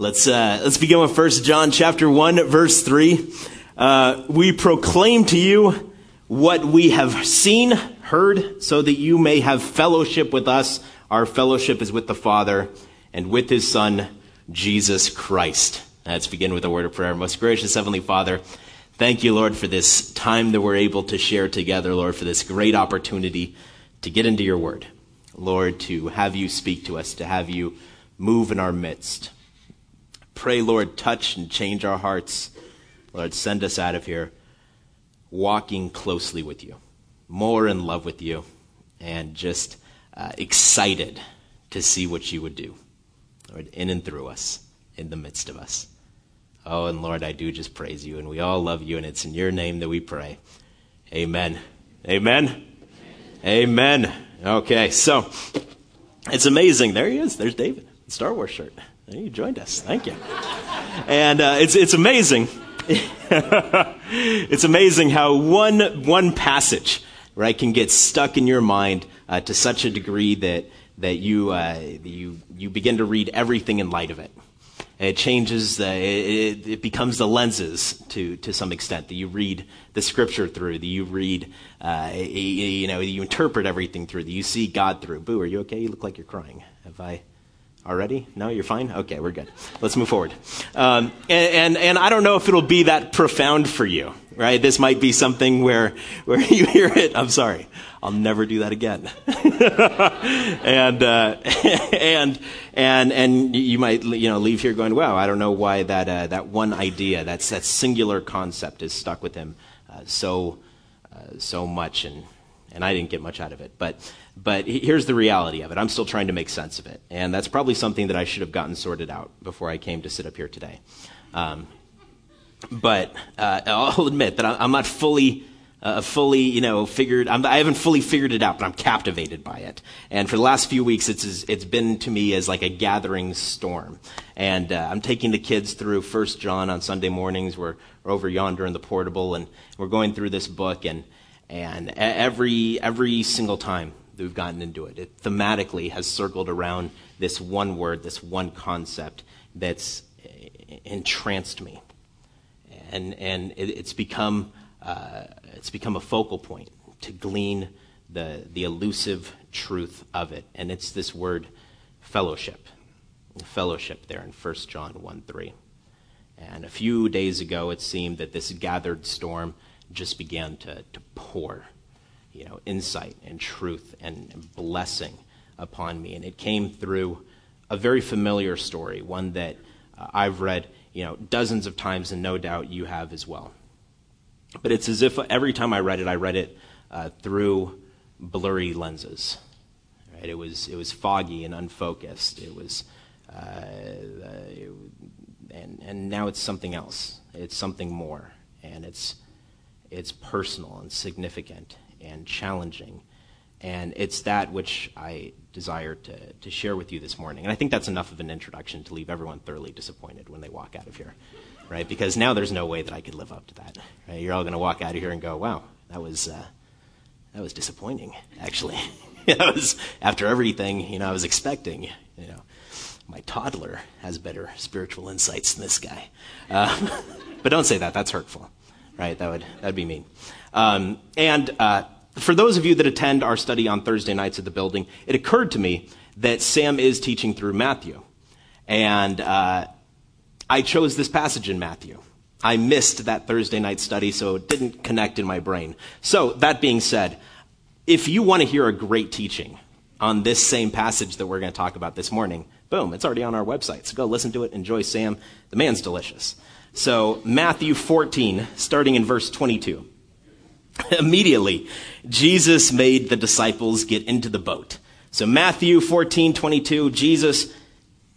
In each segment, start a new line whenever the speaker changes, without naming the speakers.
Let's uh, let's begin with First John chapter one, verse three. Uh, we proclaim to you what we have seen, heard, so that you may have fellowship with us. Our fellowship is with the Father and with His Son, Jesus Christ. Let's begin with a word of prayer. Most gracious Heavenly Father, thank you, Lord, for this time that we're able to share together, Lord, for this great opportunity to get into your word. Lord, to have you speak to us, to have you move in our midst. Pray, Lord, touch and change our hearts. Lord, send us out of here walking closely with you, more in love with you, and just uh, excited to see what you would do, Lord, in and through us, in the midst of us. Oh, and Lord, I do just praise you, and we all love you, and it's in your name that we pray. Amen. Amen. Amen. Amen. Okay, so it's amazing. There he is. There's David, Star Wars shirt. You joined us. Thank you. And uh, it's it's amazing. it's amazing how one one passage right can get stuck in your mind uh, to such a degree that that you uh, you you begin to read everything in light of it. It changes, it, it, becomes the lenses to, to some extent that you read the scripture through, that you read, uh, you know, you interpret everything through, that you see God through. Boo, are you okay? You look like you're crying. Have I already? No, you're fine? Okay, we're good. Let's move forward. Um, and, and, and I don't know if it'll be that profound for you, right? This might be something where, where you hear it. I'm sorry. I'll never do that again. and, uh, and, and, and you might, you know, leave here going, wow, I don't know why that, uh, that one idea, that's, that singular concept is stuck with him uh, so, uh, so much. And, and I didn't get much out of it. But, but here's the reality of it. I'm still trying to make sense of it. And that's probably something that I should have gotten sorted out before I came to sit up here today. Um, but uh, I'll admit that I'm not fully uh, fully, you know, figured. I'm, I have not fully figured it out, but I'm captivated by it. And for the last few weeks, it's it's been to me as like a gathering storm. And uh, I'm taking the kids through First John on Sunday mornings. We're, we're over yonder in the portable, and we're going through this book. And and every every single time that we've gotten into it, it thematically has circled around this one word, this one concept that's entranced me, and and it, it's become uh, it's become a focal point to glean the, the elusive truth of it. And it's this word fellowship. Fellowship there in 1 John 1 3. And a few days ago, it seemed that this gathered storm just began to, to pour, you know, insight and truth and, blessing upon me. And it came through a very familiar story, one that uh, I've read, you know, dozens of times, and no doubt you have as well. But it's as if every time I read it, I read it uh, through blurry lenses. Right? It was it was foggy and unfocused. It was, uh, it, and and now it's something else. It's something more, and it's it's personal and significant and challenging, and it's that which I desire to to share with you this morning. And I think that's enough of an introduction to leave everyone thoroughly disappointed when they walk out of here right? Because now there's no way that I could live up to that. Right? You're all going to walk out of here and go, "Wow, that was uh, that was disappointing." Actually, that was after everything you know I was expecting. You know, my toddler has better spiritual insights than this guy. Uh, but don't say that; that's hurtful, right? That would that'd be mean. Um, and uh, for those of you that attend our study on Thursday nights at the building, it occurred to me that Sam is teaching through Matthew, and uh, I chose this passage in Matthew. I missed that Thursday night study, so it didn't connect in my brain. So, that being said, if you want to hear a great teaching on this same passage that we're going to talk about this morning, boom, it's already on our website. So go listen to it, enjoy Sam. The man's delicious. So, Matthew 14, starting in verse 22. Immediately, Jesus made the disciples get into the boat. So, Matthew 14, 22, Jesus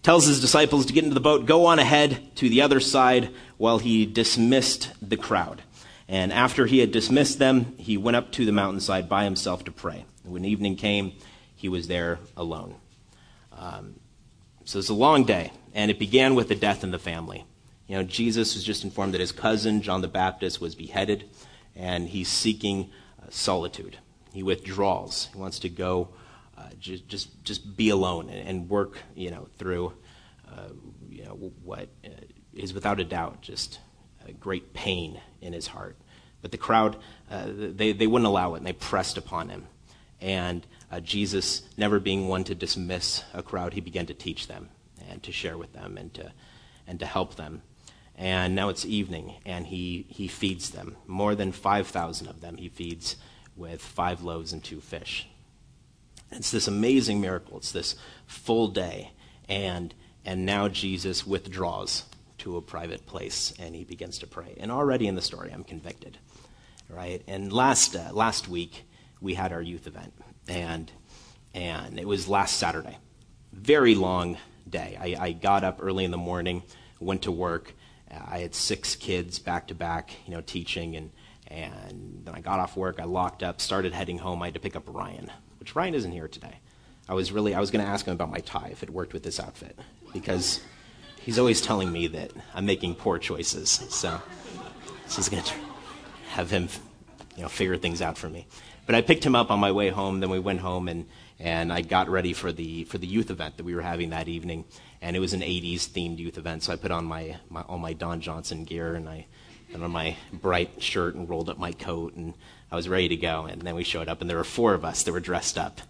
tells his disciples to get into the boat, go on ahead to the other side while he dismissed the crowd. And after he had dismissed them, he went up to the mountainside by himself to pray. When evening came, he was there alone. Um, so it's a long day, and it began with the death in the family. You know, Jesus was just informed that his cousin, John the Baptist, was beheaded, and he's seeking uh, solitude. He withdraws. He wants to go uh, just, just, just be alone and, and, work, you know, through, uh, you know, what uh, is without a doubt just a great pain in his heart. But the crowd, uh, they, they wouldn't allow it, and they pressed upon him. And uh, Jesus, never being one to dismiss a crowd, he began to teach them and to share with them and to, and to help them. And now it's evening, and he, he feeds them. More than 5,000 of them he feeds with five loaves and two fish. It's this amazing miracle. It's this full day. And, and now Jesus withdraws to a private place and he begins to pray. And already in the story, I'm convicted. Right? And last, uh, last week, we had our youth event. And, and it was last Saturday. Very long day. I, I got up early in the morning, went to work. I had six kids back to back, you know, teaching. And, and then I got off work. I locked up, started heading home. I had to pick up Ryan, which Ryan isn't here today. I was really, I was going to ask him about my tie if it worked with this outfit because he's always telling me that I'm making poor choices. So, so he's going to have him, you know, figure things out for me. But I picked him up on my way home. Then we went home and, and I got ready for the for the youth event that we were having that evening. And it was an 80s themed youth event. So I put on my, my all my Don Johnson gear and I put on my bright shirt and rolled up my coat and I was ready to go. And then we showed up and there were four of us that were dressed up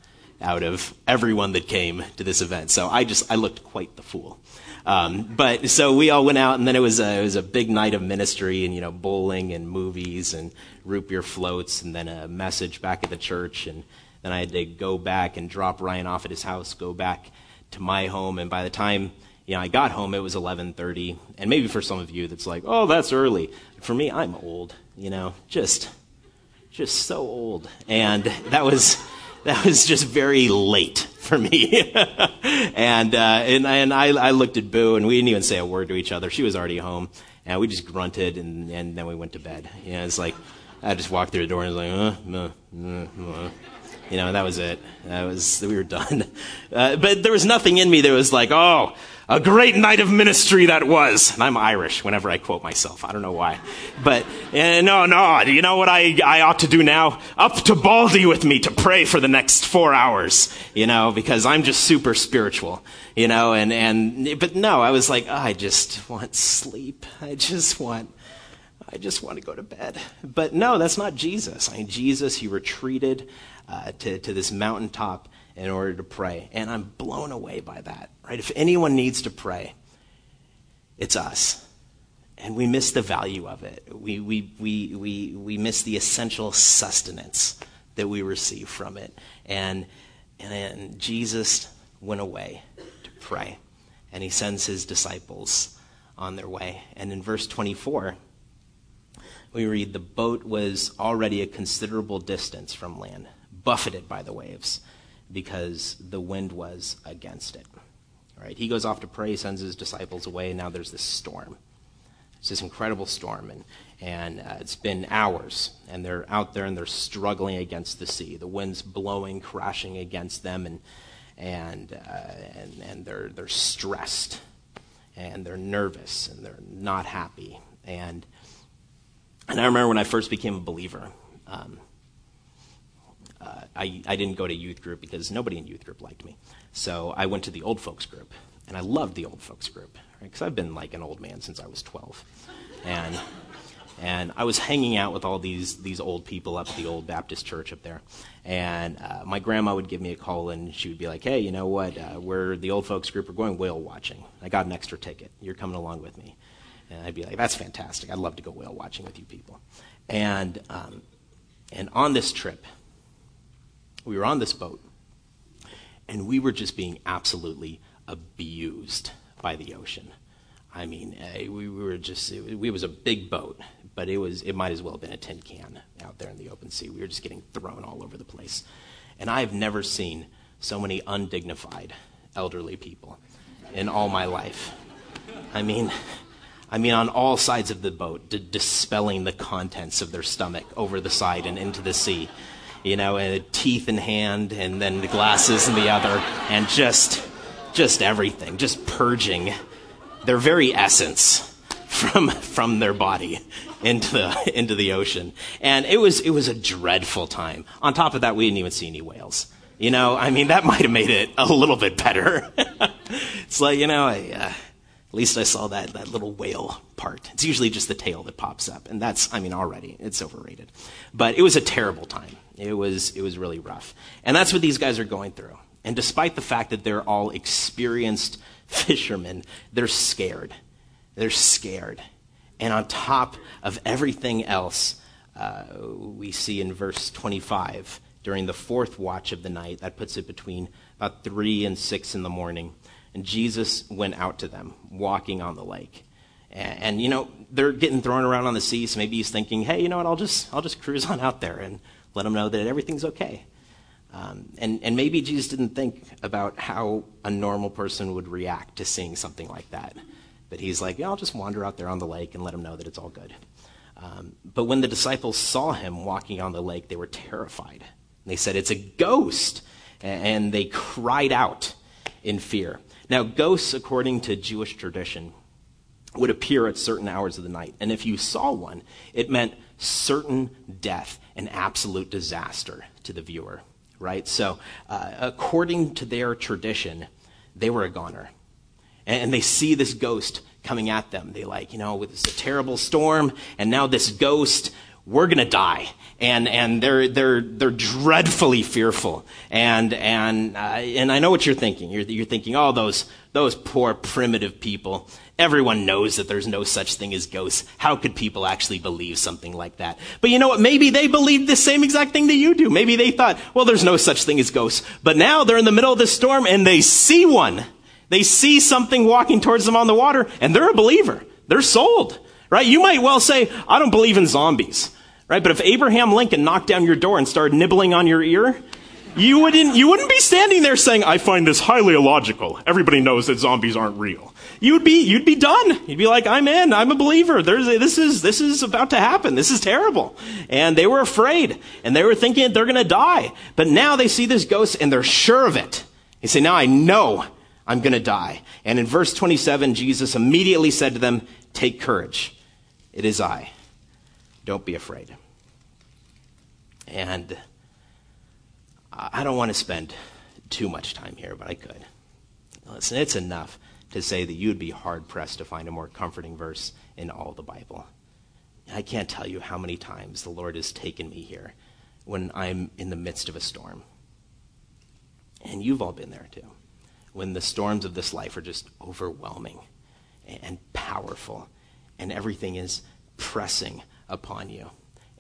out of everyone that came to this event. So I just I looked quite the fool. Um, but so we all went out, and then it was a, it was a big night of ministry, and you know bowling and movies and root beer floats, and then a message back at the church, and then I had to go back and drop Ryan off at his house, go back to my home, and by the time you know I got home, it was 11:30, and maybe for some of you that's like, oh, that's early. For me, I'm old, you know, just just so old, and that was that was just very late for me. and, uh, and, and I, I looked at Boo and we didn't even say a word to each other. She was already home and we just grunted and, and then we went to bed. You know, it's like, I just walked through the door and was like, uh, uh, uh, uh. You know, that was it. That was, we were done. Uh, but there was nothing in me that was like, oh, a great night of ministry that was. And I'm Irish whenever I quote myself. I don't know why. But uh, no, no. You know what I, I ought to do now? Up to Baldy with me to pray for the next four hours, you know, because I'm just super spiritual, you know, and, and, but no, I was like, oh, I just want sleep. I just want, I just want to go to bed. But no, that's not Jesus. I mean, Jesus, he retreated uh, to, to this mountaintop in order to pray. And I'm blown away by that, right? If anyone needs to pray, it's us. And we miss the value of it. We, we, we, we, we miss the essential sustenance that we receive from it. And, and, and Jesus went away to pray. And he sends his disciples on their way. And in verse 24, we read the boat was already a considerable distance from land, buffeted by the waves because the wind was against it. Right? He goes off to pray, sends his disciples away, and now there's this storm. It's this incredible storm, and, and uh, it's been hours, and they're out there and they're struggling against the sea. The wind's blowing, crashing against them, and, and, uh, and, and they're, they're stressed, and they're nervous, and they're not happy. And, and I remember when I first became a believer, um, I, didn't go to youth group because nobody in youth group liked me. So I went to the old folks group, and I loved the old folks group because right? I've been like an old man since I was 12, and and I was hanging out with all these these old people up at the old Baptist church up there, and uh, my grandma would give me a call and she would be like, "Hey, you know what? Uh, we're the old folks group. We're going whale watching. I got an extra ticket. You're coming along with me." And I'd be like, "That's fantastic. I'd love to go whale watching with you people." And um, and on this trip, we were on this boat, and we were just being absolutely abused by the ocean. I mean, uh, we were just, it, it, was a big boat, but it was, it might as well have been a tin can out there in the open sea. We were just getting thrown all over the place. And I've never seen so many undignified elderly people in all my life. I mean, I mean, on all sides of the boat, d- dispelling the contents of their stomach over the side and into the sea you know, and teeth in hand and then the glasses in the other, and just, just everything, just purging their very essence from from their body into the into the ocean. And it was it was a dreadful time. On top of that, we didn't even see any whales. You know, I mean, that might have made it a little bit better. it's like you know, I, uh, At least I saw that, that little whale part. It's usually just the tail that pops up. And that's, I mean, already, it's overrated. But it was a terrible time. It was, it was really rough. And that's what these guys are going through. And despite the fact that they're all experienced fishermen, they're scared. They're scared. And on top of everything else, uh, we see in verse 25, during the fourth watch of the night, that puts it between about 3 and 6 in the morning, and Jesus went out to them, walking on the lake. And, and, you know, they're getting thrown around on the sea, so maybe he's thinking, hey, you know what, I'll just, I'll just cruise on out there and let them know that everything's okay. Um, and, and maybe Jesus didn't think about how a normal person would react to seeing something like that. But he's like, yeah, I'll just wander out there on the lake and let them know that it's all good. Um, but when the disciples saw him walking on the lake, they were terrified. They said, It's a ghost. And they cried out in fear. Now, ghosts, according to Jewish tradition, would appear at certain hours of the night. And if you saw one, it meant certain death and absolute disaster to the viewer, right? So, uh, according to their tradition, they were a goner. And they see this ghost coming at them. They like, you know, it's a terrible storm, and now this ghost, we're gonna die. And, and they're, they're, they're dreadfully fearful. And, and, uh, and I know what you're thinking. You're, you're thinking, oh, those, those poor primitive people. Everyone knows that there's no such thing as ghosts. How could people actually believe something like that? But you know what? Maybe they believed the same exact thing that you do. Maybe they thought, well, there's no such thing as ghosts. But now they're in the middle of this storm and they see one. They see something walking towards them on the water, and they're a believer. They're sold, right? You might well say, I don't believe in zombies, right? But if Abraham Lincoln knocked down your door and started nibbling on your ear, you wouldn't, you wouldn't be standing there saying, I find this highly illogical. Everybody knows that zombies aren't real. You would be, you'd be done. You'd be like, I'm in. I'm a believer. There's a, this is, this is about to happen. This is terrible. And they were afraid and they were thinking they're going to die. But now they see this ghost and they're sure of it. They say, now I know I'm going to die. And in verse 27, Jesus immediately said to them, Take courage. It is I. Don't be afraid. And I don't want to spend too much time here, but I could. Listen, it's enough to say that you'd be hard pressed to find a more comforting verse in all the Bible. I can't tell you how many times the Lord has taken me here when I'm in the midst of a storm. And you've all been there too when the storms of this life are just overwhelming and powerful and everything is pressing upon you.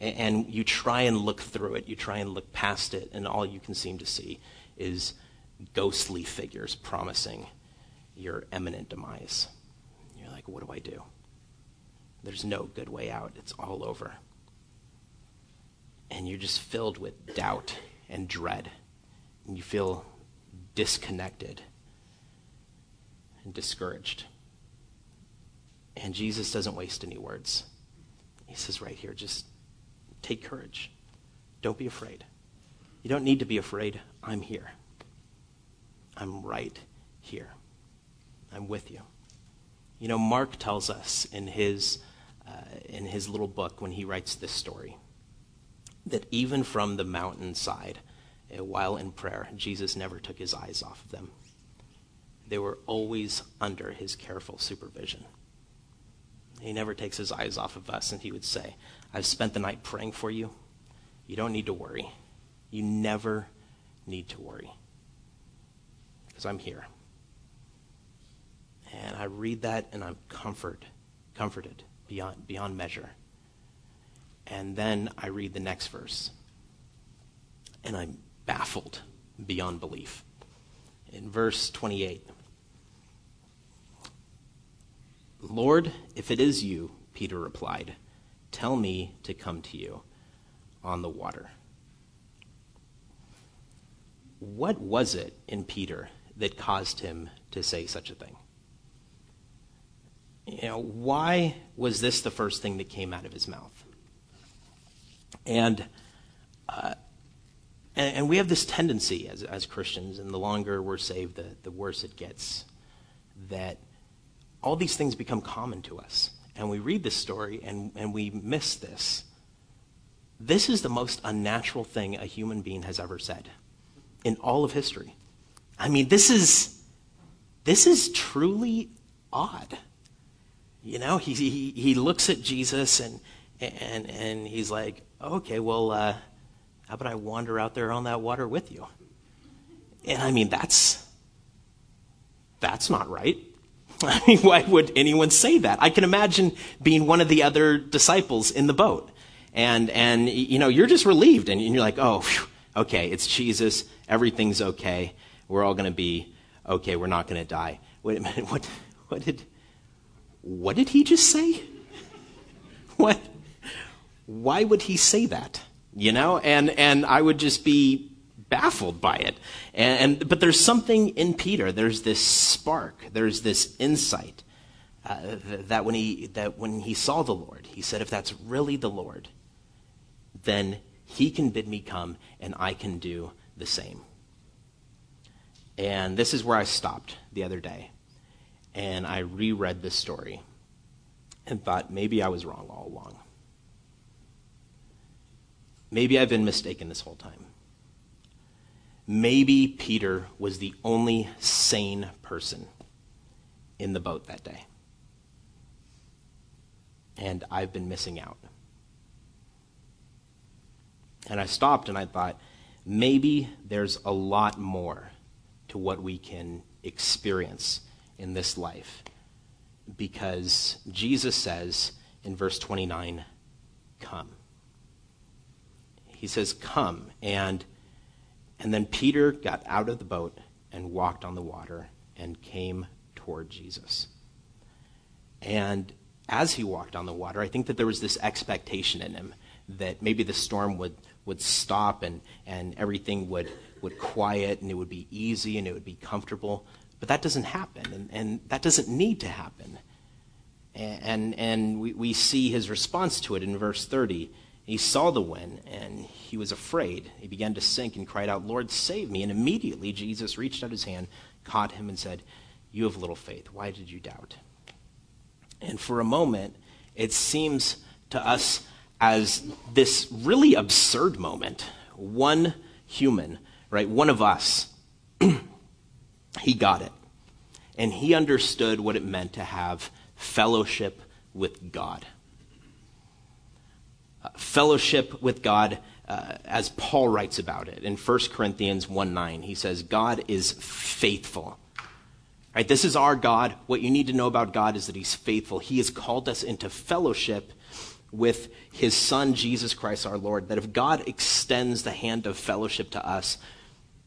And you try and look through it, you try and look past it, and all you can seem to see is ghostly figures promising your imminent demise. You're like, what do I do? There's no good way out, it's all over. And you're just filled with doubt and dread, and you feel disconnected and discouraged. And Jesus doesn't waste any words. He says right here, just take courage. Don't be afraid. You don't need to be afraid. I'm here. I'm right here. I'm with you. You know, Mark tells us in his, uh, in his little book when he writes this story that even from the mountainside, uh, while in prayer, Jesus never took his eyes off of them they were always under his careful supervision. He never takes his eyes off of us, and he would say, I've spent the night praying for you. You don't need to worry. You never need to worry because I'm here. And I read that and I'm comfort, comforted beyond, beyond measure. And then I read the next verse and I'm baffled beyond belief. In verse 28, Lord, if it is you, Peter replied, tell me to come to you on the water. What was it in Peter that caused him to say such a thing? You know, why was this the first thing that came out of his mouth? And, uh, and, and, we have this tendency as, as Christians, and the longer we're saved, the, the worse it gets, that all these things become common to us. And we read this story and, and we miss this. This is the most unnatural thing a human being has ever said in all of history. I mean, this is, this is truly odd. You know, he, he, he looks at Jesus and, and, and he's like, okay, well, uh, how about I wander out there on that water with you? And I mean, that's, that's not right. I mean, why would anyone say that? I can imagine being one of the other disciples in the boat. And, and you know, you're just relieved and you're like, oh, whew, okay, it's Jesus. Everything's okay. We're all going to be okay. We're not going to die. Wait a minute. What, what did, what did he just say? What? Why would he say that? You know, and, and I would just be baffled by it. And, and but there's something in Peter. There's this spark. There's this insight uh, that when he that when he saw the Lord, he said, "If that's really the Lord, then He can bid me come, and I can do the same." And this is where I stopped the other day, and I reread this story, and thought maybe I was wrong all along. Maybe I've been mistaken this whole time. Maybe Peter was the only sane person in the boat that day. And I've been missing out. And I stopped and I thought, maybe there's a lot more to what we can experience in this life. Because Jesus says in verse 29, come he says, Come. And, and then Peter got out of the boat and walked on the water and came toward Jesus. And as he walked on the water, I think that there was this expectation in him that maybe the storm would, would stop and, and everything would, would quiet and it would be easy and it would be comfortable. But that doesn't happen, and, and that doesn't need to happen. And, and, we, we see his response to it in verse 30. He saw the wind and he was afraid. He began to sink and cried out, Lord, save me. And immediately Jesus reached out his hand, caught him, and said, You have little faith. Why did you doubt? And for a moment, it seems to us as this really absurd moment. One human, right? One of us, he got it. And he understood what it meant to have fellowship with God fellowship with God uh, as Paul writes about it in 1 Corinthians 1 9. He says, God is faithful. Right, this is our God. What you need to know about God is that He's faithful. He has called us into fellowship with His Son, Jesus Christ our Lord. That if God extends the hand of fellowship to us,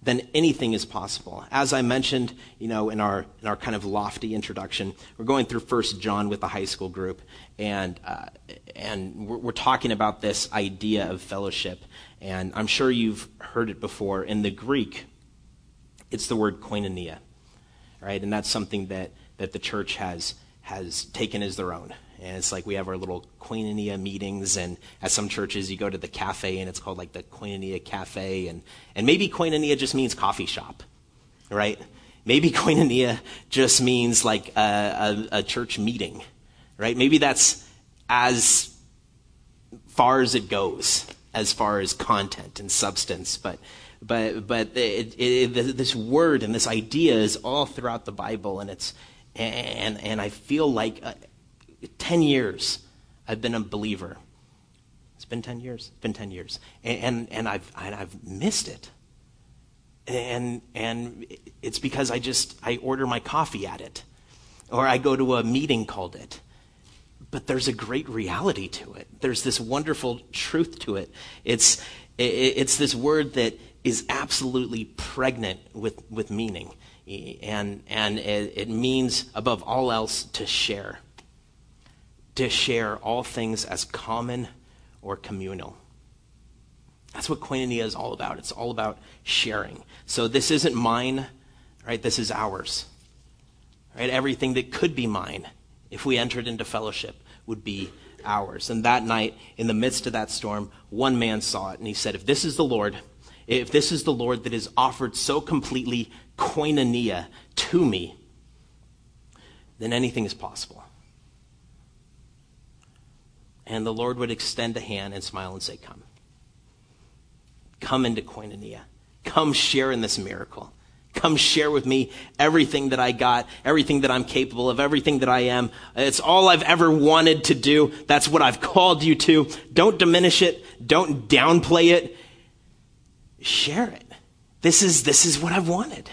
then anything is possible. As I mentioned, you know, in our in our kind of lofty introduction, we're going through First John with the high school group, and uh, and we're, we're, talking about this idea of fellowship. And I'm sure you've heard it before. In the Greek, it's the word koinonia, right? And that's something that that the church has has taken as their own. And it's like we have our little koinonia meetings, and at some churches you go to the cafe and it's called like the koinonia cafe, and, and maybe koinonia just means coffee shop, right? Maybe koinonia just means like a, a, a church meeting, right? Maybe that's as far as it goes, as far as content and substance, but but but it, it, this word and this idea is all throughout the Bible, and it's and and I feel like uh, 10 years I've been a believer. It's been 10 years. It's been 10 years. And, and, and, I've, I've missed it. And, and it's because I just, I order my coffee at it. Or I go to a meeting called it. But there's a great reality to it. There's this wonderful truth to it. It's, it's this word that is absolutely pregnant with, with meaning. And, and it, it means, above all else, to share to share all things as common or communal. That's what koinonia is all about. It's all about sharing. So this isn't mine, right? This is ours. Right? Everything that could be mine if we entered into fellowship would be ours. And that night, in the midst of that storm, one man saw it and he said, If this is the Lord, if this is the Lord that is offered so completely koinonia to me, then anything is possible and the Lord would extend a hand and smile and say, Come. Come into koinonia. Come share in this miracle. Come share with me everything that I got, everything that I'm capable of, everything that I am. It's all I've ever wanted to do. That's what I've called you to. Don't diminish it. Don't downplay it. Share it. This is, this is what I've wanted.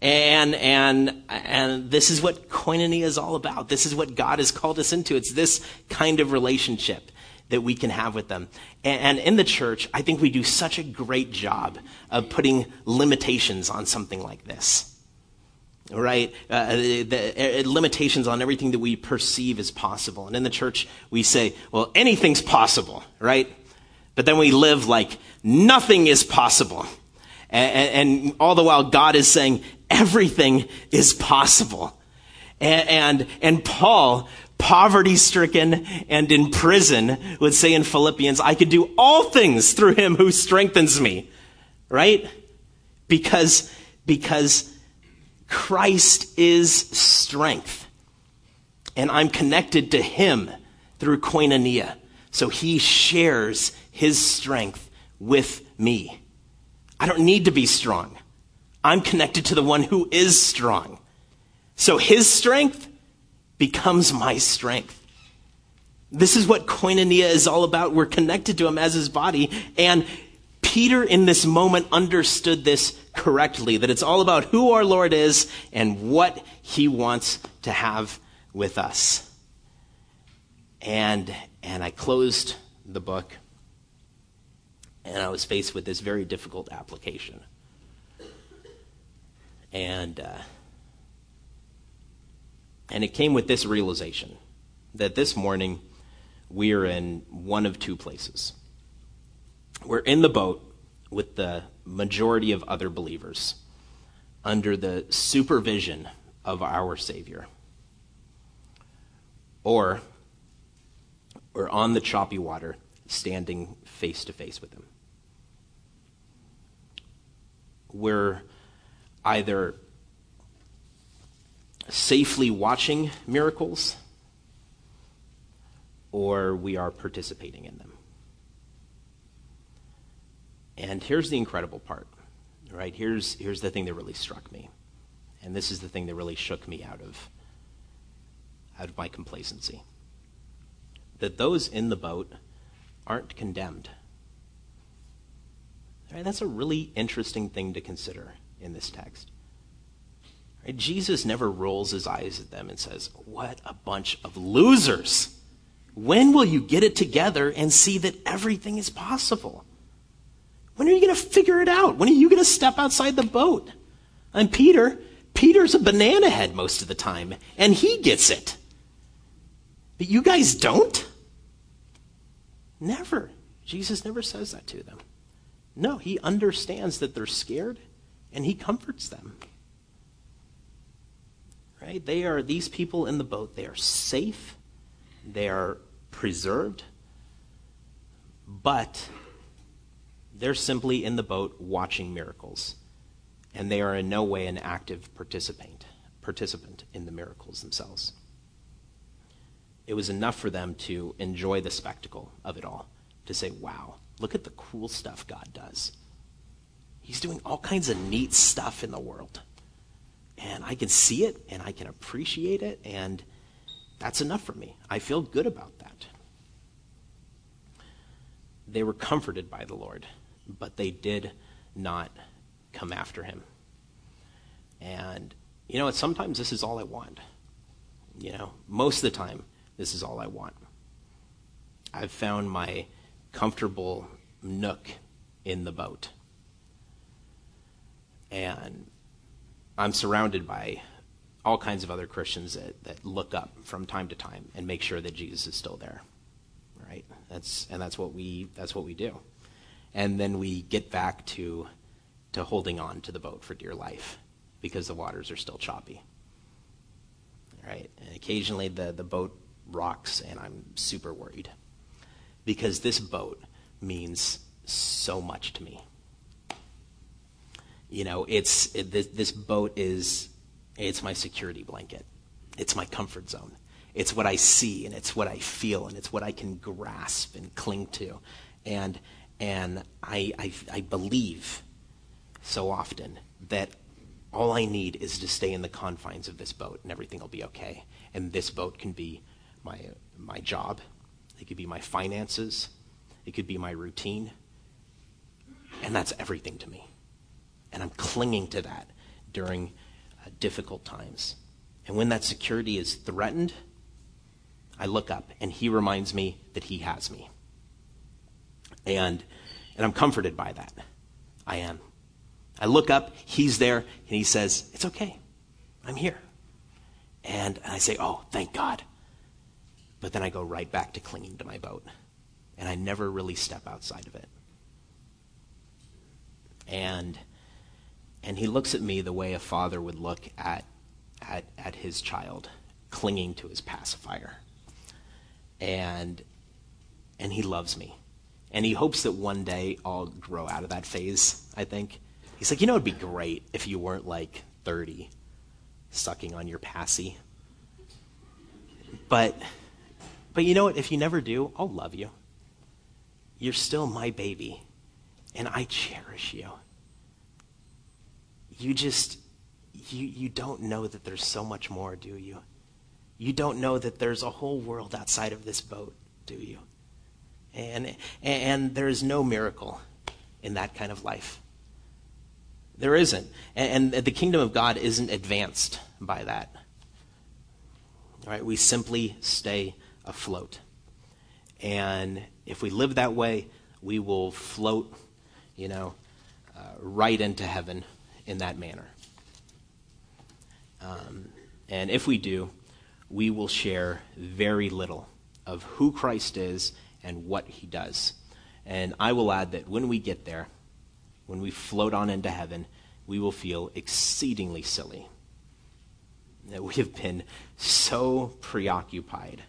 And, and, and this is what koinonia is all about. This is what God has called us into. It's this kind of relationship that we can have with them. And, in the church, I think we do such a great job of putting limitations on something like this. Right? Uh, the, the, uh, limitations on everything that we perceive as possible. And in the church, we say, well, anything's possible, right? But then we live like nothing is possible. And, and, all the while, God is saying everything is possible. And, and, and Paul poverty stricken and in prison would say in Philippians, I could do all things through him who strengthens me. Right? Because, because Christ is strength. And I'm connected to him through koinonia. So he shares his strength with me. I don't need to be strong. I'm connected to the one who is strong. So his strength becomes my strength. This is what koinonia is all about. We're connected to him as his body. And Peter, in this moment, understood this correctly that it's all about who our Lord is and what he wants to have with us. And, and I closed the book, and I was faced with this very difficult application. And. Uh, and it came with this realization that this morning we are in one of two places. We're in the boat with the majority of other believers under the supervision of our Savior. Or we're on the choppy water, standing face to face with Him. We're either safely watching miracles or we are participating in them. And here's the incredible part, right? Here's, here's the thing that really struck me. And this is the thing that really shook me out of, out of my complacency. That those in the boat aren't condemned. Right? That's a really interesting thing to consider in this text. Jesus never rolls his eyes at them and says, What a bunch of losers. When will you get it together and see that everything is possible? When are you going to figure it out? When are you going to step outside the boat? And Peter, Peter's a banana head most of the time, and he gets it. But you guys don't? Never. Jesus never says that to them. No, he understands that they're scared, and he comforts them. Right? They are these people in the boat. They are safe. They are preserved. But they're simply in the boat watching miracles. And they are in no way an active participant, participant in the miracles themselves. It was enough for them to enjoy the spectacle of it all, to say, wow, look at the cool stuff God does. He's doing all kinds of neat stuff in the world and I can see it and I can appreciate it, and that's enough for me. I feel good about that. They were comforted by the Lord, but they did not come after him. And, you know, sometimes this is all I want. You know, most of the time, this is all I want. I've found my comfortable nook in the boat. And I'm surrounded by all kinds of other Christians that, that look up from time to time and make sure that Jesus is still there. Right? That's and that's what we that's what we do. And then we get back to to holding on to the boat for dear life because the waters are still choppy. Right? And occasionally the, the boat rocks and I'm super worried. Because this boat means so much to me. You know, it's it, this, this boat is it's my security blanket. It's my comfort zone. It's what I see and it's what I feel and it's what I can grasp and cling to. And and I I, I believe so often that all I need is to stay in the confines of this boat and everything will be okay. And this boat can be my, my job, it could be my finances, it could be my routine. And that's everything to me. And I'm clinging to that during uh, difficult times. And when that security is threatened, I look up and he reminds me that he has me. And, and I'm comforted by that. I am. I look up, he's there, and he says, It's okay. I'm here. And I say, Oh, thank God. But then I go right back to clinging to my boat. And I never really step outside of it. And and he looks at me the way a father would look at at, at his child, clinging to his pacifier. And and he loves me. And he hopes that one day I'll grow out of that phase, I think. He's like, you know, it'd be great if you weren't like 30, sucking on your passy. But, but you know what? If you never do, I'll love you. You're still my baby, and I cherish you. You just, you, you don't know that there's so much more, do you? You don't know that there's a whole world outside of this boat, do you? And, and there's no miracle in that kind of life. There isn't. And, and the kingdom of God isn't advanced by that. All right, we simply stay afloat. And if we live that way, we will float, you know, uh, right into heaven in that manner. Um, and if we do, we will share very little of who Christ is and what he does. And I will add that when we get there, when we float on into heaven, we will feel exceedingly silly. That we have been so preoccupied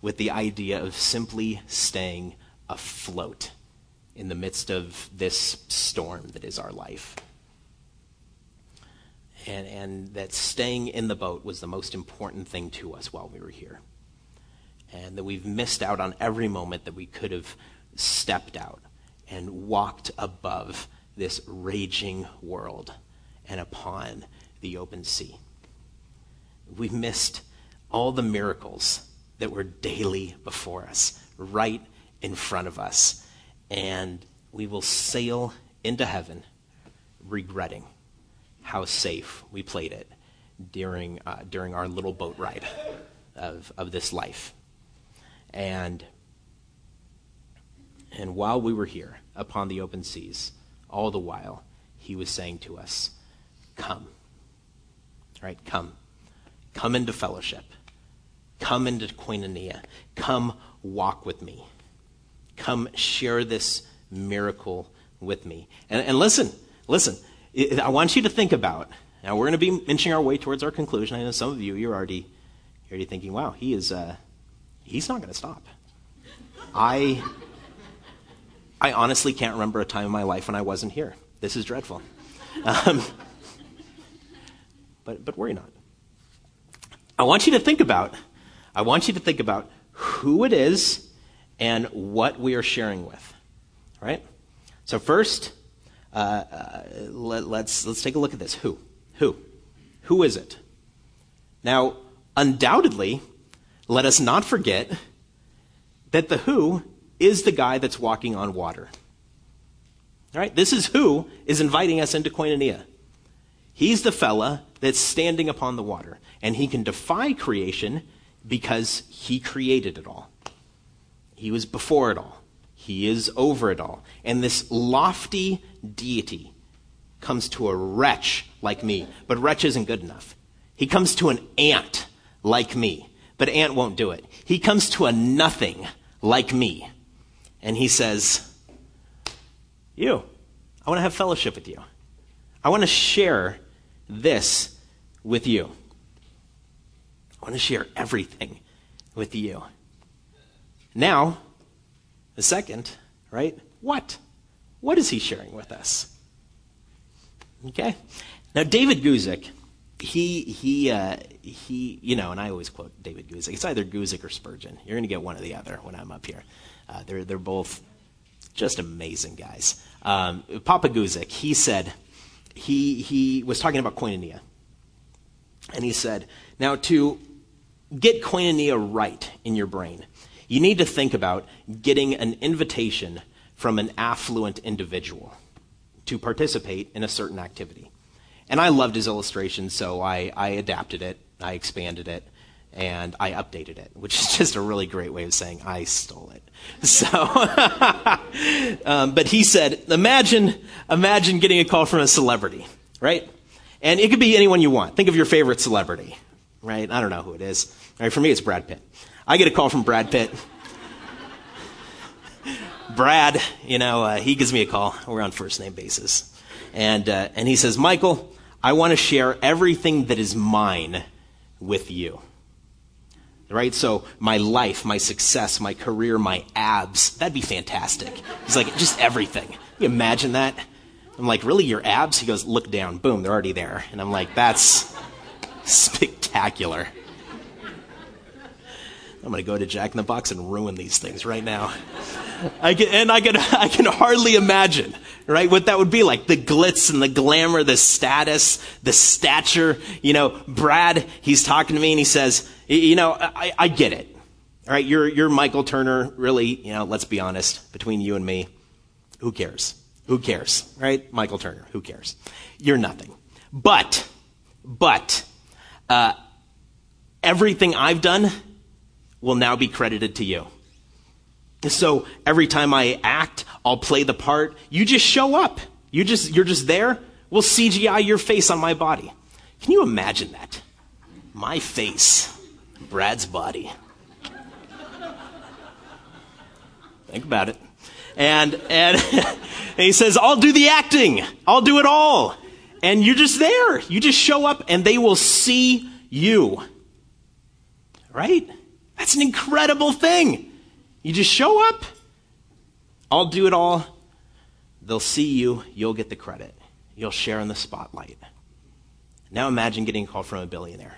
with the idea of simply staying afloat in the midst of this storm that is our life. And, and that staying in the boat was the most important thing to us while we were here. And that we've missed out on every moment that we could have stepped out and walked above this raging world and upon the open sea. We missed all the miracles that were daily before us, right in front of us. And we will sail into heaven regretting how safe we played it during, uh, during our little boat ride of, of this life. And and while we were here upon the open seas, all the while, he was saying to us, Come. Right? Come. Come into fellowship. Come into koinonia. Come walk with me. Come share this miracle with me. And, and listen, listen. I want you to think about. Now we're going to be inching our way towards our conclusion. I know some of you you're already you're already thinking, "Wow, he is uh, he's not going to stop." I I honestly can't remember a time in my life when I wasn't here. This is dreadful. Um, but, but worry not. I want you to think about, I want you to think about who it is and what we are sharing with. Right? So first, uh, uh, let, let's, let's take a look at this. Who? Who? Who is it? Now, undoubtedly, let us not forget that the who is the guy that's walking on water. All right? This is who is inviting us into koinonia. He's the fella that's standing upon the water, and he can defy creation because he created it all. He was before it all. He is over it all. And this lofty deity comes to a wretch like me, but wretch isn't good enough. He comes to an ant like me, but ant won't do it. He comes to a nothing like me, and he says, You, I want to have fellowship with you. I want to share this with you. I want to share everything with you. Now, the second, right? What? What is he sharing with us? Okay. Now, David Guzik, he, he, uh, he, you know, and I always quote David Guzik. It's either Guzik or Spurgeon. You're going to get one or the other when I'm up here. Uh, they're, they're both just amazing guys. Um, Papa Guzik, he said, he, he was talking about koinonia. And he said, Now, to get koinonia right in your brain, you need to think about getting an invitation from an affluent individual to participate in a certain activity. And I loved his illustration, so I, I adapted it, I expanded it, and I updated it, which is just a really great way of saying I stole it. So, um, but he said, imagine, imagine getting a call from a celebrity, right? And it could be anyone you want. Think of your favorite celebrity, right? I don't know who it is. Right, for me, it's Brad Pitt. I get a call from Brad Pitt. Brad, you know, uh, he gives me a call. We're on first name basis. And, uh, and he says, Michael, I want to share everything that is mine with you. Right? So, my life, my success, my career, my abs, that'd be fantastic. He's like, just everything. Can you imagine that? I'm like, really, your abs? He goes, look down. Boom, they're already there. And I'm like, that's spectacular. I'm going to go to Jack in the Box and ruin these things right now. I can, and I can, I can hardly imagine, right, what that would be like. The glitz and the glamour, the status, the stature. You know, Brad, he's talking to me and he says, you know, I, I get it. All right, you're, you're Michael Turner. Really, you know, let's be honest, between you and me, who cares? Who cares, right? Michael Turner, who cares? You're nothing. But, but, uh, everything I've done will now be credited to you. So every time I act, I'll play the part. You just show up. You just, you're just there. We'll CGI your face on my body. Can you imagine that? My face, Brad's body. Think about it. And, and, and he says, I'll do the acting. I'll do it all. And you're just there. You just show up and they will see you. Right? That's an incredible thing. You just show up. I'll do it all. They'll see you. You'll get the credit. You'll share in the spotlight. Now imagine getting a call from a billionaire.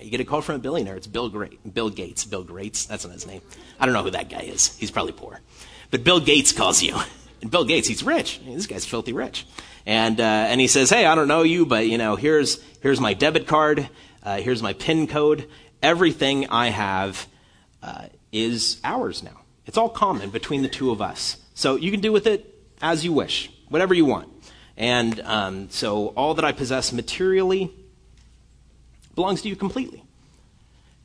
You get a call from a billionaire. It's Bill, Bill Gates. Bill Gates. That's not his name. I don't know who that guy is. He's probably poor. But Bill Gates calls you. And Bill Gates, he's rich. This guy's filthy rich. And, uh, and he says, hey, I don't know you, but, you know, here's, here's my debit card. Uh, here's my PIN code everything I have uh, is ours now. It's all common between the two of us. So you can do with it as you wish, whatever you want. And um, so all that I possess materially belongs to you completely.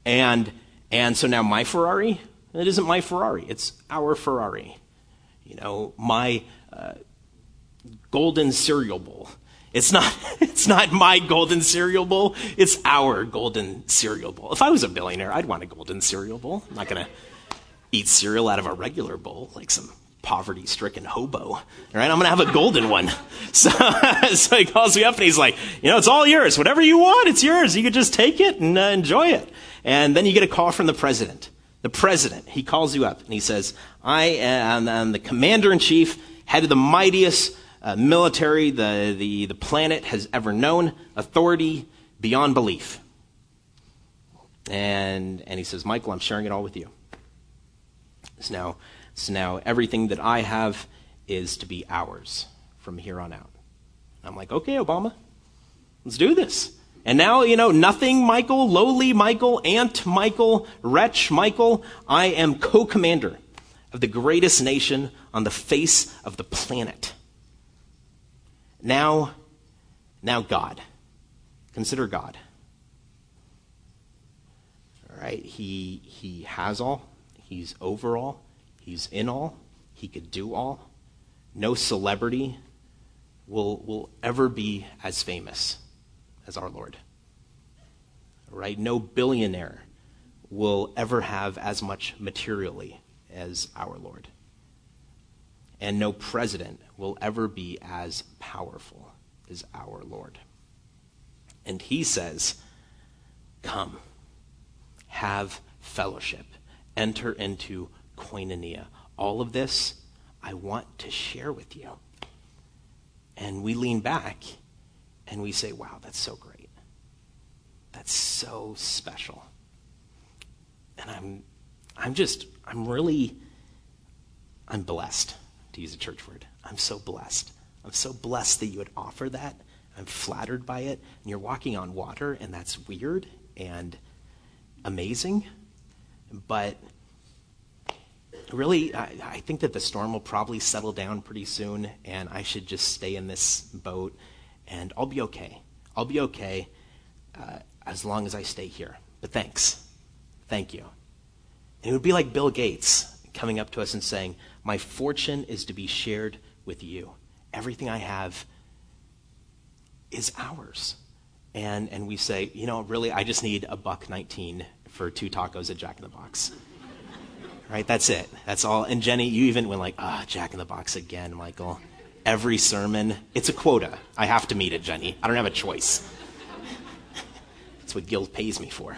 And, and so now my Ferrari, it isn't my Ferrari, it's our Ferrari. You know, my uh, golden cereal bowl it's not, it's not my golden cereal bowl. It's our golden cereal bowl. If I was a billionaire, I'd want a golden cereal bowl. I'm not going to eat cereal out of a regular bowl like some poverty stricken hobo. All right, I'm going to have a golden one. So, so he calls me up and he's like, you know, it's all yours. Whatever you want, it's yours. You can just take it and uh, enjoy it. And then you get a call from the president. The president, he calls you up and he says, I am, am the commander in chief, head of the mightiest uh, military the, the, the planet has ever known, authority beyond belief. And, and he says, Michael, I'm sharing it all with you. So now, so now everything that I have is to be ours from here on out. I'm like, okay, Obama, let's do this. And now, you know, nothing Michael, lowly Michael, Ant Michael, wretch Michael, I am co commander of the greatest nation on the face of the planet. Now, now God. Consider God. All right, he he has all. He's over all. He's in all. He could do all. No celebrity will will ever be as famous as our Lord. Right, no billionaire will ever have as much materially as our Lord and no president will ever be as powerful as our Lord. And he says, Come, have fellowship, enter into koinonia. All of this I want to share with you. And we lean back and we say, Wow, that's so great. That's so special. And I'm I'm just I'm really I'm blessed to use a church word. I'm so blessed. I'm so blessed that you would offer that. I'm flattered by it. And you're walking on water, and that's weird and amazing. But really, I, I, think that the storm will probably settle down pretty soon, and I should just stay in this boat, and I'll be okay. I'll be okay uh, as long as I stay here. But thanks. Thank you. And it would be like Bill Gates coming up to us and saying, My fortune is to be shared with you. Everything I have is ours. And, and we say, you know, really, I just need a buck 19 for two tacos at Jack in the Box. right? That's it. That's all. And Jenny, you even went like, ah, oh, Jack in the Box again, Michael. Every sermon. It's a quota. I have to meet it, Jenny. I don't have a choice. That's what Guild pays me for.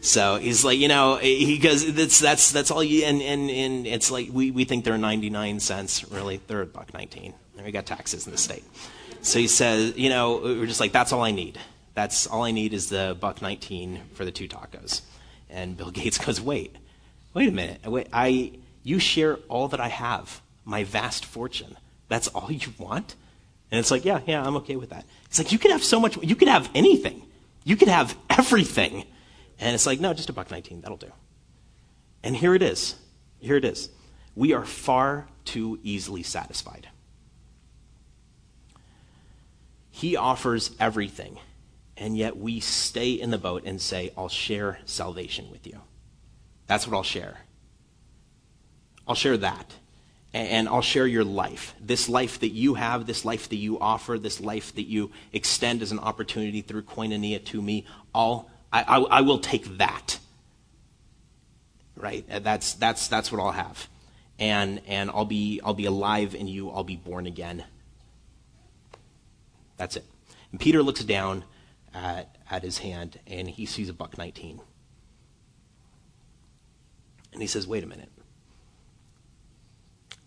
So he's like, you know, he goes, that's, that's, that's all you, and, and, and it's like, we, we think they're 99 cents. Really, they're a buck 19. And we got taxes in the state. So he says, you know, we're just like, that's all I need. That's all I need is the buck 19 for the two tacos. And Bill Gates goes, wait, wait a minute. Wait, I, you share all that I have, my vast fortune. That's all you want? And it's like, yeah, yeah, I'm okay with that. It's like, you could have so much, you could have anything. You could have everything. And it's like, no, just a buck 19, that'll do. And here it is. Here it is. We are far too easily satisfied. He offers everything, and yet we stay in the boat and say, I'll share salvation with you. That's what I'll share. I'll share that. And I'll share your life. This life that you have, this life that you offer, this life that you extend as an opportunity through koinonia to me, I'll, I, I, I will take that. Right? That's, that's, that's what I'll have. And, and I'll, be, I'll be alive in you, I'll be born again that's it. And Peter looks down at, at his hand and he sees a buck 19. And he says, wait a minute.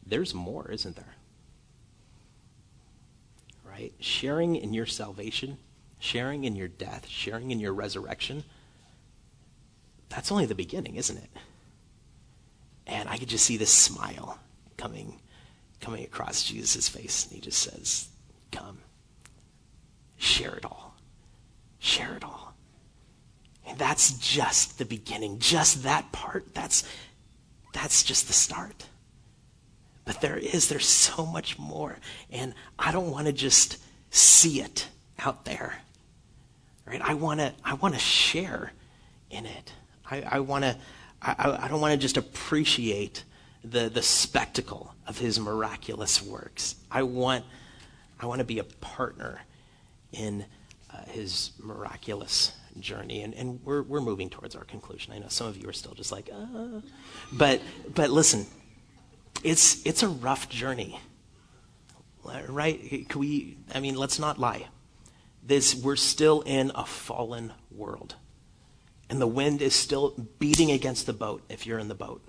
There's more, isn't there? Right? Sharing in your salvation, sharing in your death, sharing in your resurrection, that's only the beginning, isn't it? And I could just see this smile coming coming across Jesus' face, and he just says, Come share it all. Share it all. And that's just the beginning. Just that part, that's, that's just the start. But there is, there's so much more. And I don't want to just see it out there. Right? I want to I want to share in it. I, I want to I, I don't want to just appreciate the, the spectacle of his miraculous works. I want I want to be a partner in uh, his miraculous journey. And, and we're, we're moving towards our conclusion. I know some of you are still just like, uh. But, but listen, it's, it's a rough journey. Right? We, I mean, let's not lie. This, we're still in a fallen world. And the wind is still beating against the boat if you're in the boat.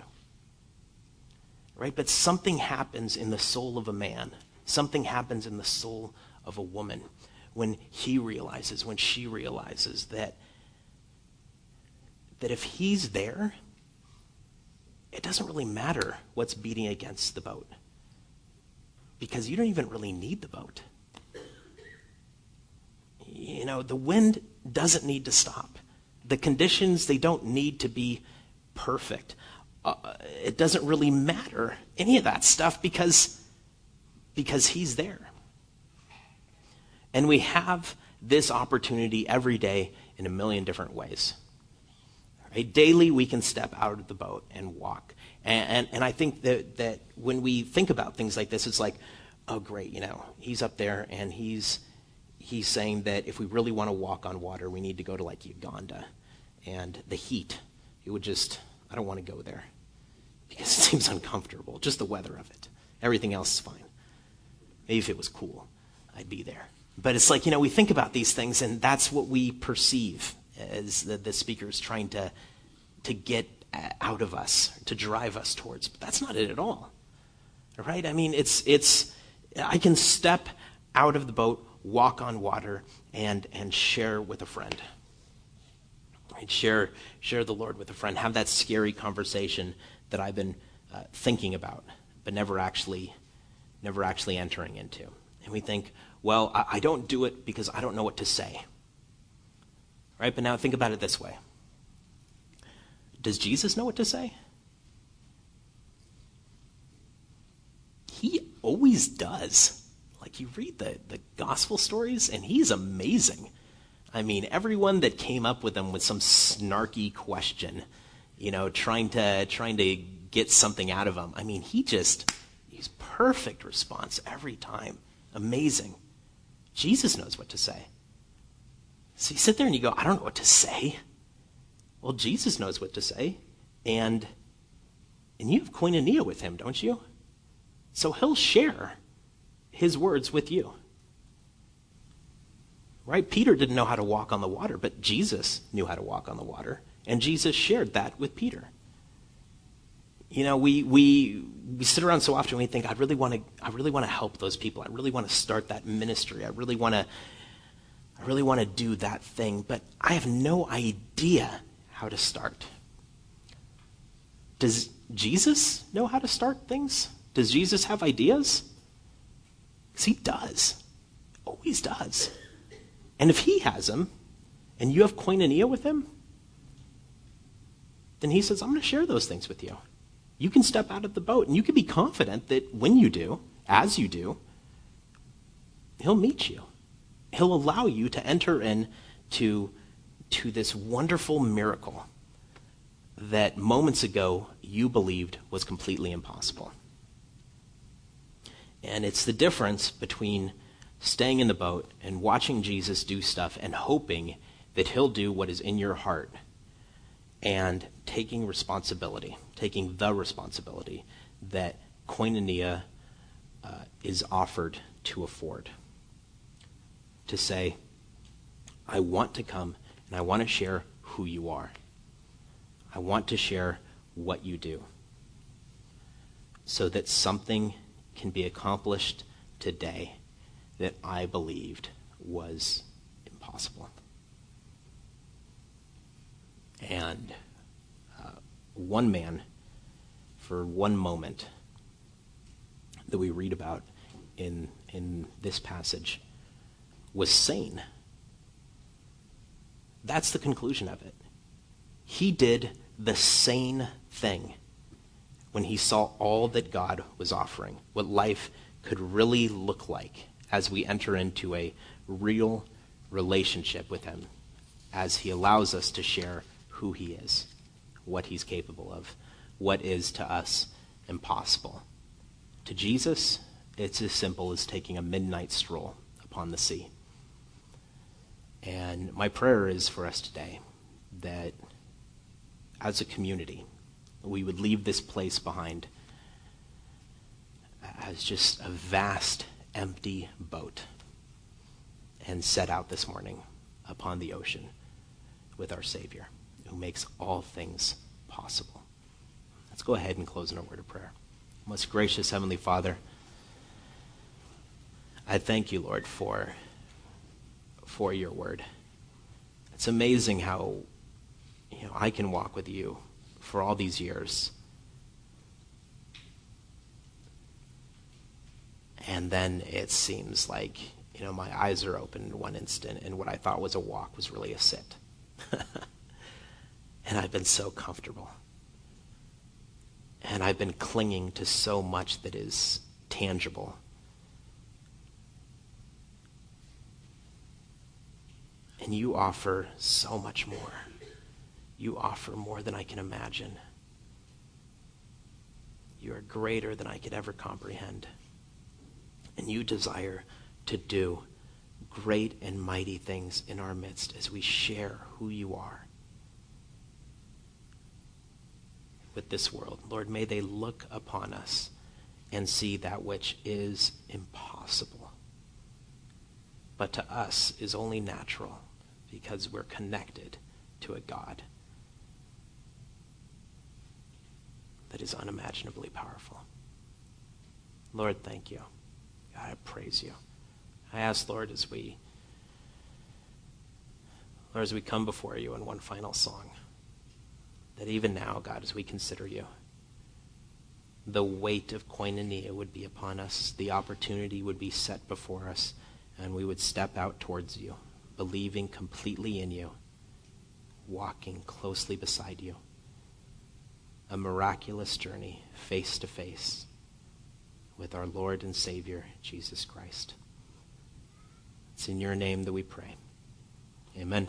Right? But something happens in the soul of a man. Something happens in the soul of a woman when he realizes, when she realizes that, that if he's there, it doesn't really matter what's beating against the boat because you don't even really need the boat. You know, the wind doesn't need to stop. The conditions, they don't need to be perfect. Uh, it doesn't really matter any of that stuff because because he's there. And we have this opportunity every day in a million different ways. Right? Daily, we can step out of the boat and walk. And, and, and I think that, that when we think about things like this, it's like, oh, great, you know, he's up there and he's, he's saying that if we really want to walk on water, we need to go to like Uganda. And the heat, it would just, I don't want to go there because it seems uncomfortable, just the weather of it. Everything else is fine. Maybe if it was cool, I'd be there. But it's like, you know, we think about these things and that's what we perceive as the, the speaker is trying to, to get out of us, to drive us towards. But that's not it at all. Right? I mean, it's, it's, I can step out of the boat, walk on water, and, and share with a friend. Right? Share, share the Lord with a friend. Have that scary conversation that I've been uh, thinking about, but never actually, never actually entering into And we think, well, I, I don't do it because I don't know what to say. Right? But now think about it this way Does Jesus know what to say? He always does. Like you read the, the gospel stories, and he's amazing. I mean, everyone that came up with him with some snarky question, you know, trying to trying to get something out of him. I mean, he just he's perfect response every time. Amazing. Jesus knows what to say. So you sit there and you go, I don't know what to say. Well, Jesus knows what to say, and and you have koinonia with him, don't you? So he'll share his words with you. Right? Peter didn't know how to walk on the water, but Jesus knew how to walk on the water, and Jesus shared that with Peter. You know, we, we, we sit around so often and we think, I really want to I really want to help those people. I really want to start that ministry. I really want to I really want to do that thing, but I have no idea how to start. Does Jesus know how to start things? Does Jesus have ideas? Because he does. Always does. And if he has them, and you have koinonia with him, then he says, I'm going to share those things with you. You can step out of the boat, and you can be confident that when you do, as you do, he'll meet you. He'll allow you to enter in to, to this wonderful miracle that moments ago you believed was completely impossible. And it's the difference between staying in the boat and watching Jesus do stuff and hoping that he'll do what is in your heart and taking responsibility, taking the responsibility that koinonia uh, is offered to afford. To say, I want to come and I want to share who you are. I want to share what you do so that something can be accomplished today that I believed was impossible. And uh, one man, for one moment that we read about in, in this passage, was sane. That's the conclusion of it. He did the sane thing when he saw all that God was offering, what life could really look like as we enter into a real relationship with him, as he allows us to share who he is, what he's capable of, what is to us impossible. To Jesus, it's as simple as taking a midnight stroll upon the sea. And my prayer is for us today that as a community, we would leave this place behind as just a vast, empty boat and set out this morning upon the ocean with our Savior, who makes all things possible. Let's go ahead and close in a word of prayer. Most gracious Heavenly Father, I thank you, Lord, for, for your word. It's amazing how you know, I can walk with you for all these years. And then it seems like, you know, my eyes are open in one instant, and what I thought was a walk was really a sit. and I've been so comfortable. And I've been clinging to so much that is tangible. And you offer so much more you offer more than I can imagine. You are greater than I could ever comprehend. And you desire to do great and mighty things in our midst as we share who you are with this world. Lord, may they look upon us and see that which is impossible, but to us is only natural because we're connected to a God that is unimaginably powerful. Lord, thank you. God, I praise you. I ask, Lord, as we Lord, as we come before you in one final song, that even now, God, as we consider you, the weight of koinonia would be upon us, the opportunity would be set before us, and we would step out towards you, believing completely in you, walking closely beside you. A miraculous journey, face to face, with our Lord and Savior, Jesus Christ. It's in your name that we pray. Amen.